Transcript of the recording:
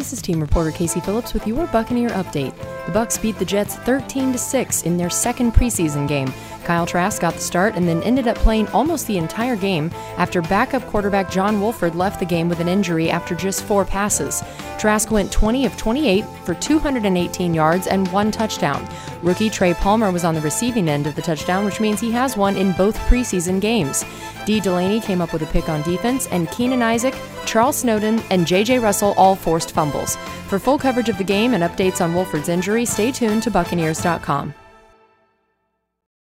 This is team reporter Casey Phillips with your Buccaneer update. The Bucs beat the Jets 13 to 6 in their second preseason game. Kyle Trask got the start and then ended up playing almost the entire game after backup quarterback John Wolford left the game with an injury after just four passes. Trask went 20 of 28 for 218 yards and one touchdown. Rookie Trey Palmer was on the receiving end of the touchdown, which means he has one in both preseason games. Dee Delaney came up with a pick on defense, and Keenan Isaac, Charles Snowden, and J.J. Russell all forced fumbles. For full coverage of the game and updates on Wolford's injury, stay tuned to Buccaneers.com.